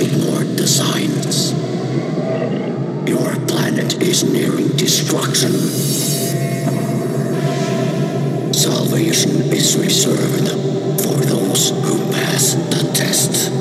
using Lord designs. Your planet is nearing destruction. Salvation is reserved for those who pass the test.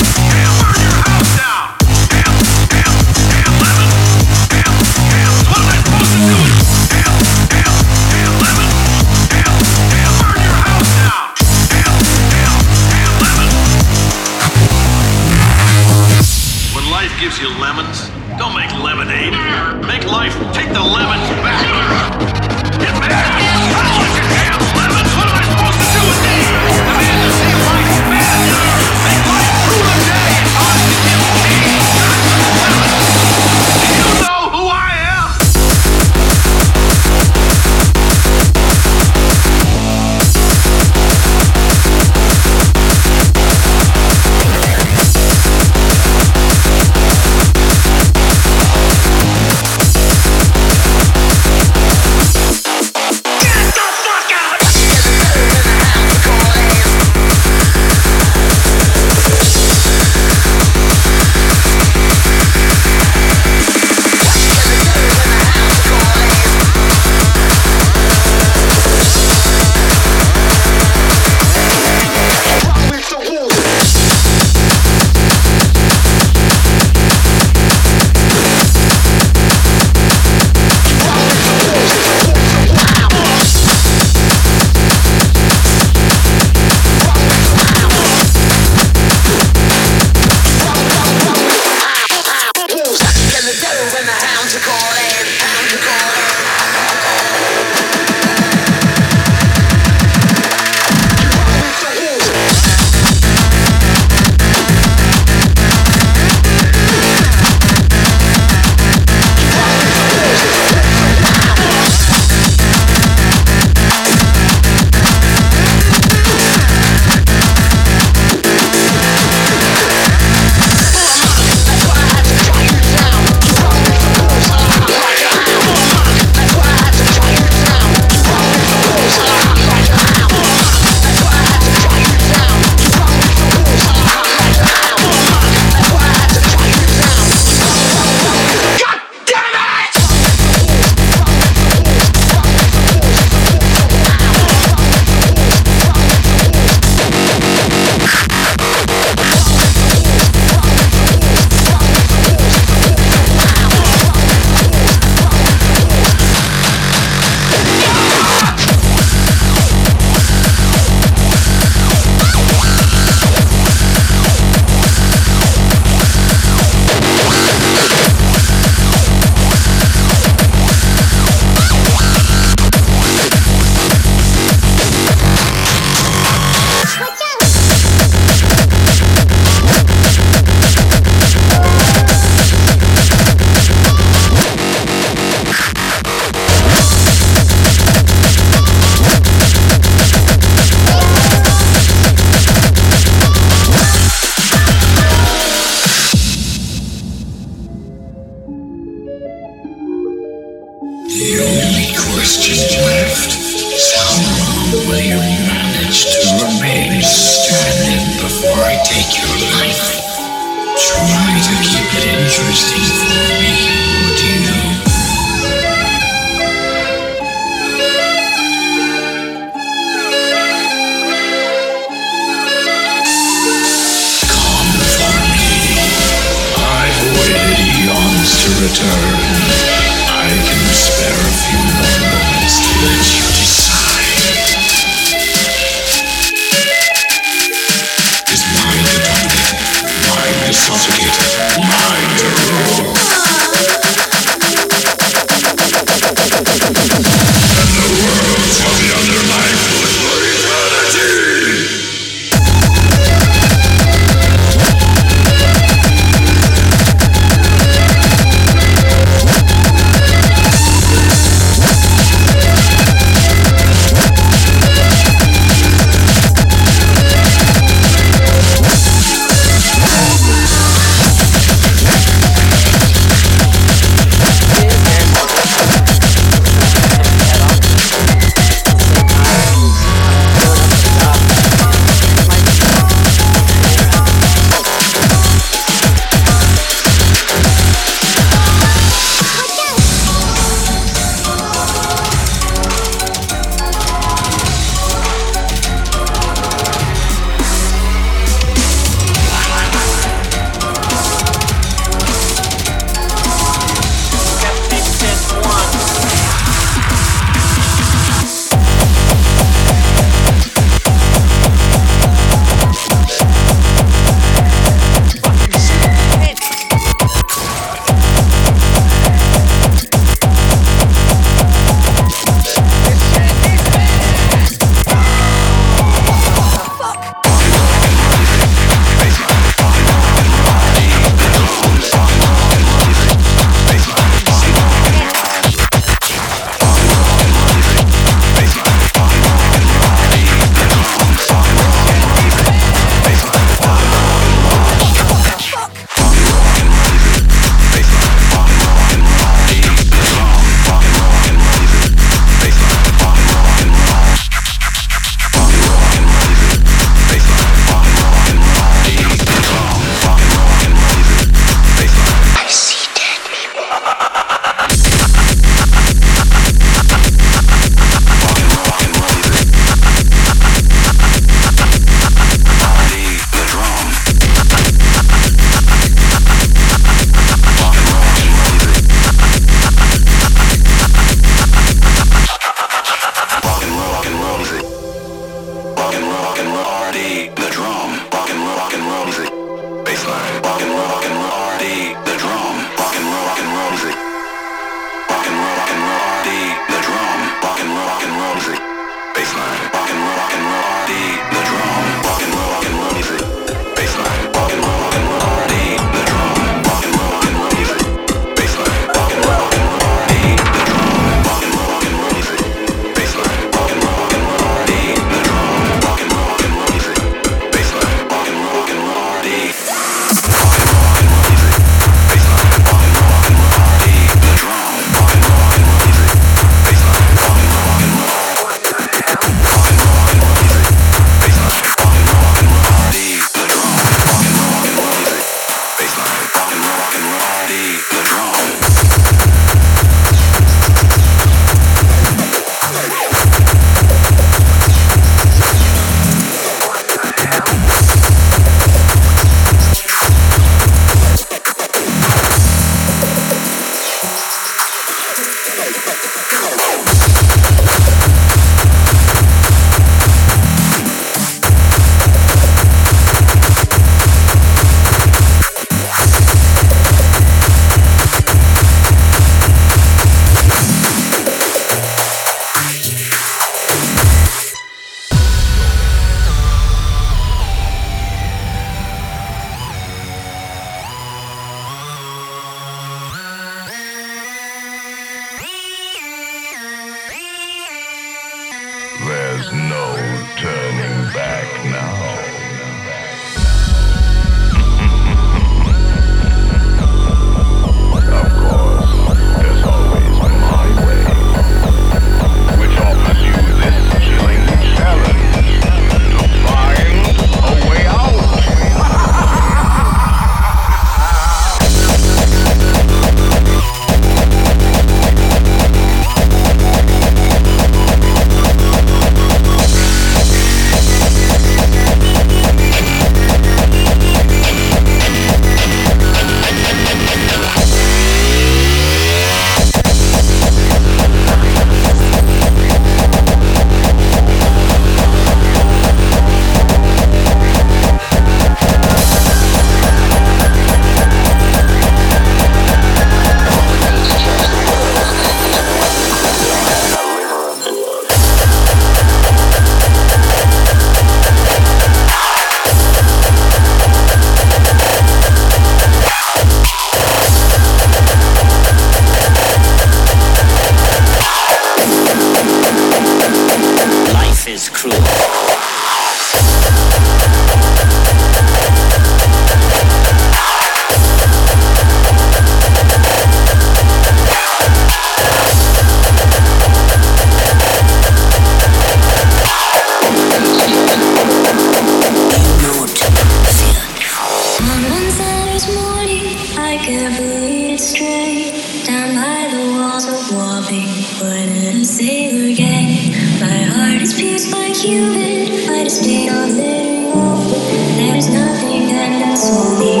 nothing but an sailor gang. My heart is pierced by Cupid. I just paid off their revolver. There's nothing that I sold.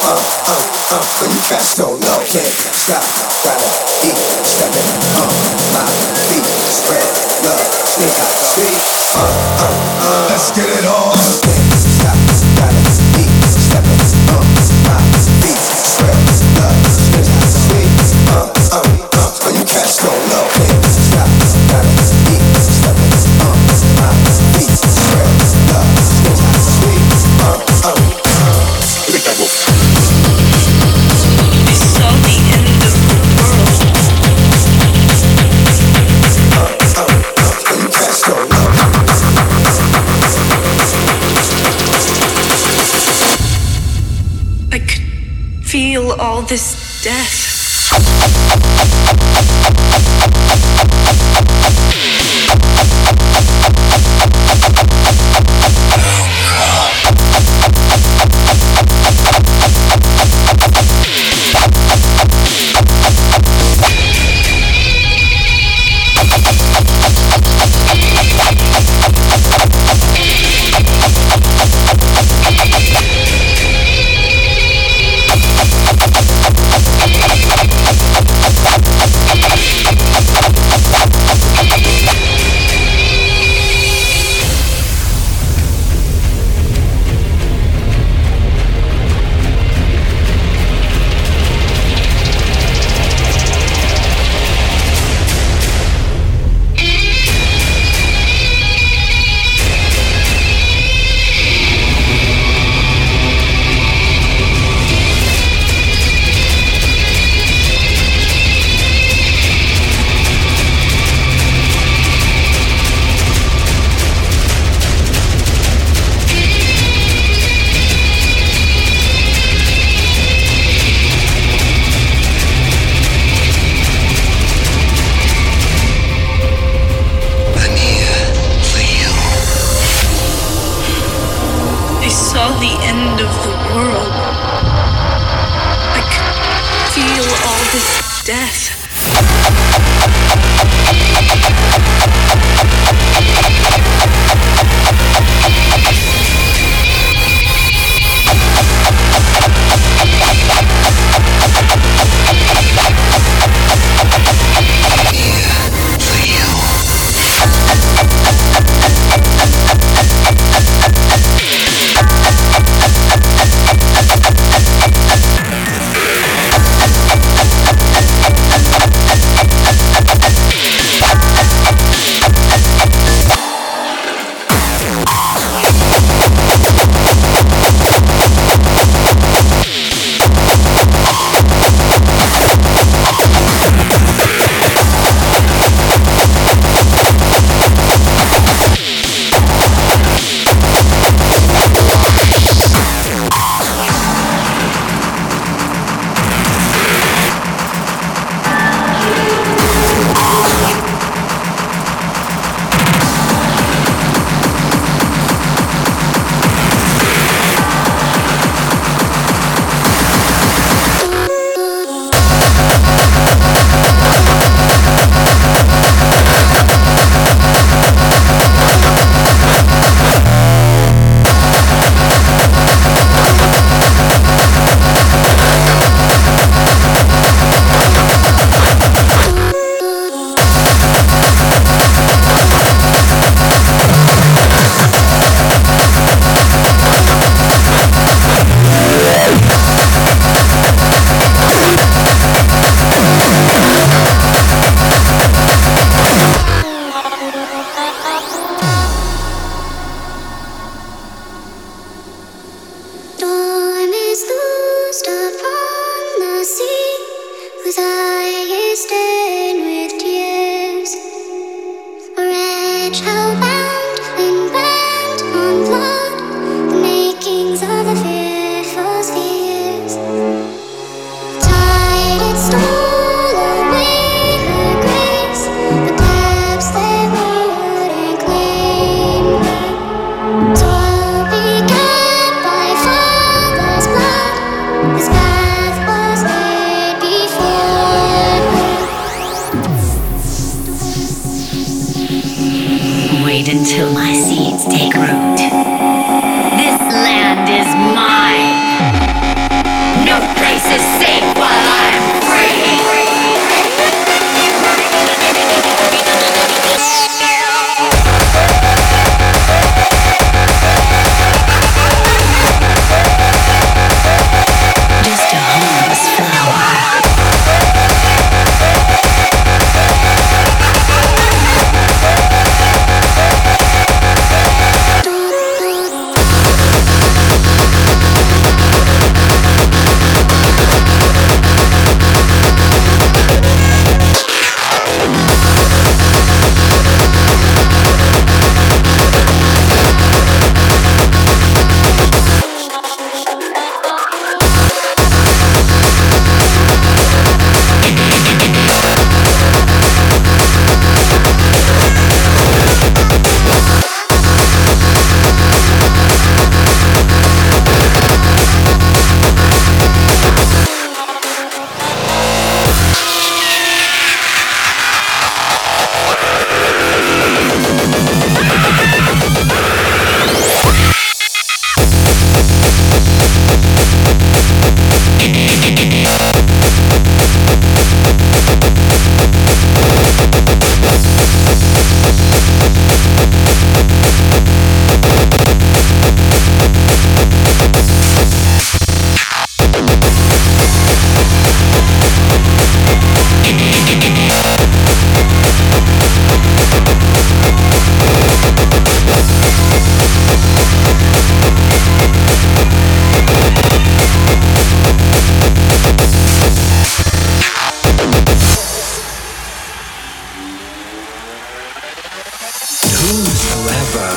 Uh uh uh, when you fast so low. Can't stop, gotta eat, stepping Uh, my feet. Spread love, sneak out, speed, uh, uh, uh, Let's get it on. Uh uh uh, gotta stepping my feet. Spread love, sneak out,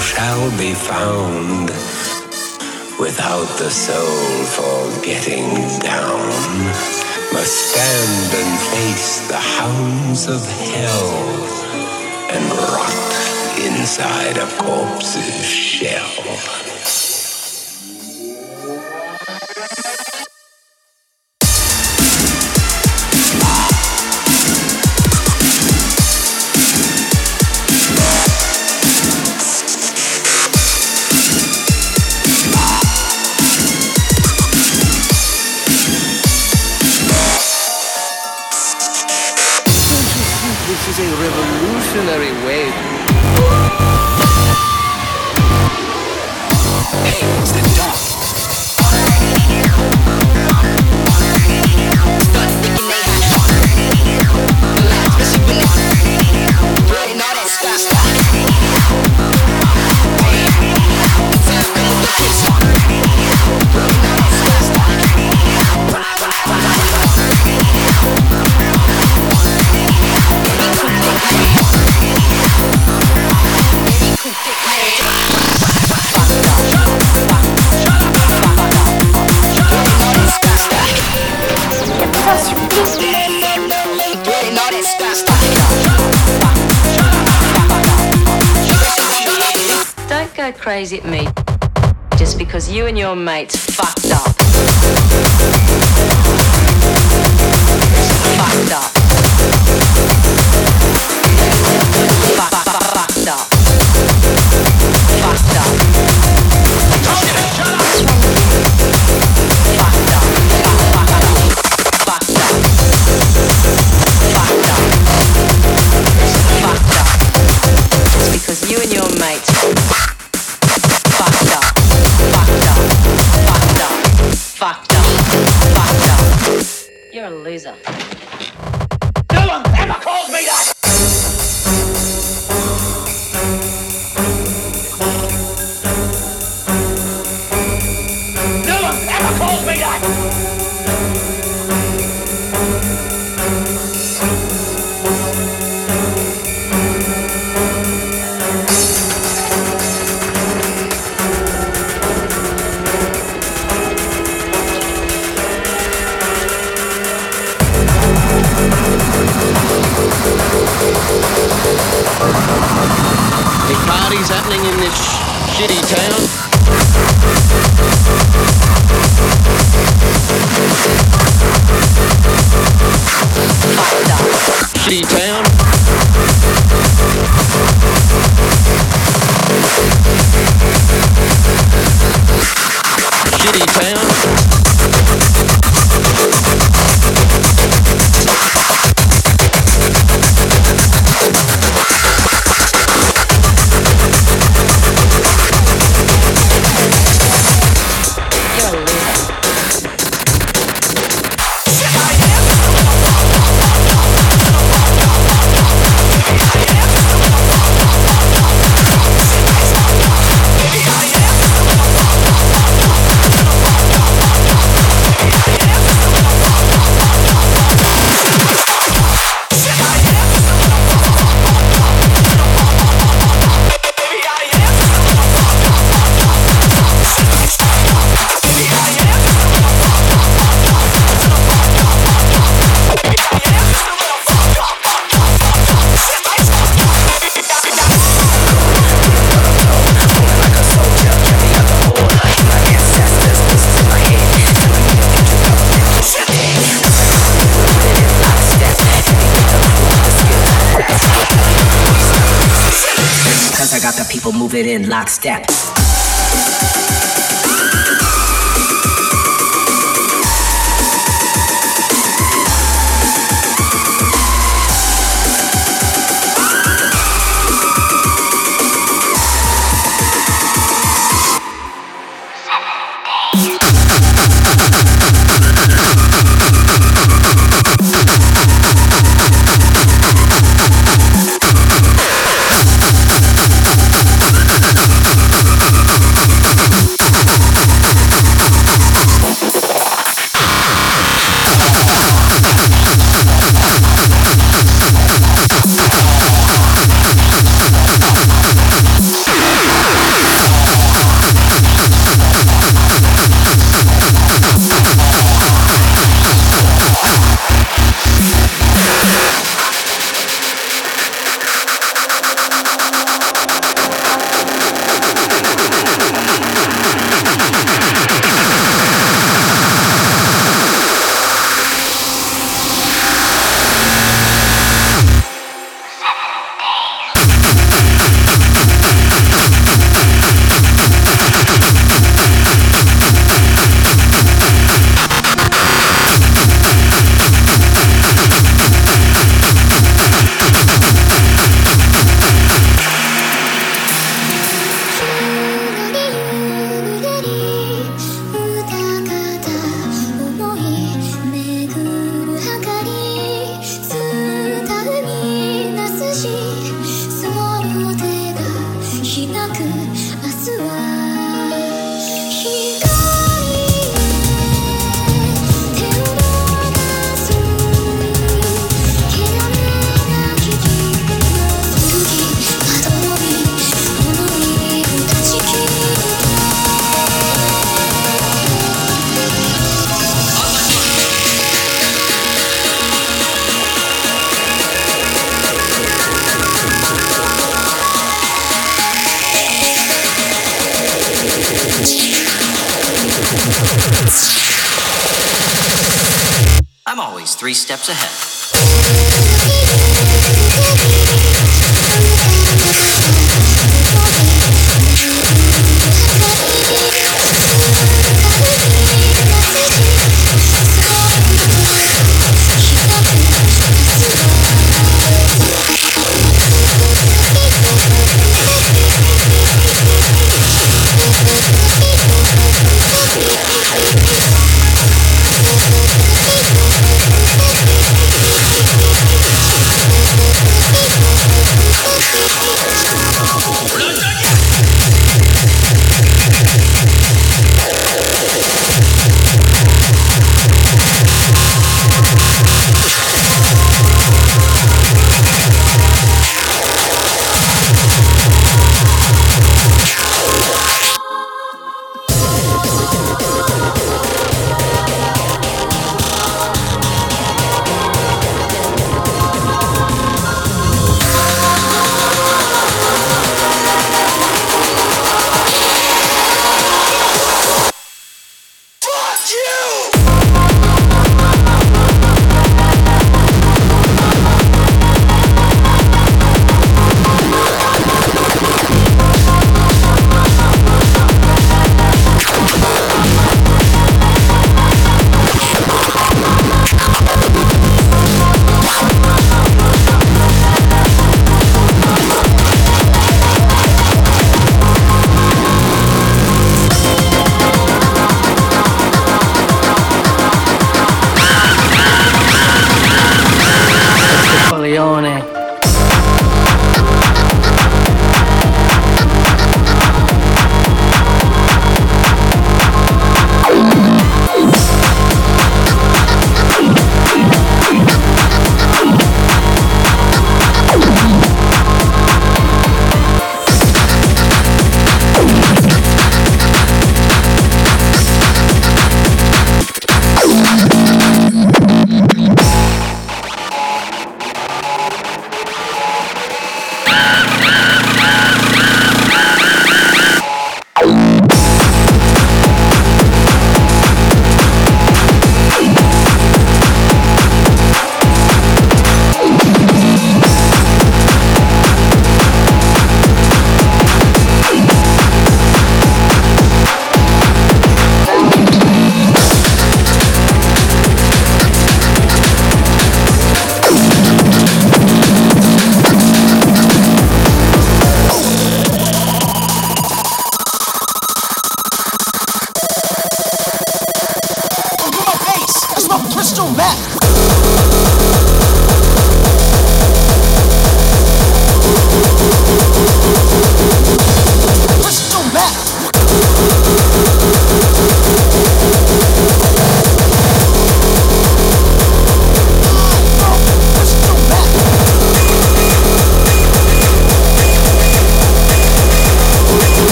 shall be found without the soul for getting down must stand and face the hounds of hell and rot inside a corpse's shell. Crazy at me just because you and your mates fucked up. Fucked up. Fuck, fuck, fuck, fucked up. Fucked up. things happening in this sh- shitty town. Shitty town. Shitty town. got people moving in lockstep.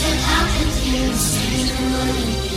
sit up and hear the the.